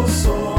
So. soul.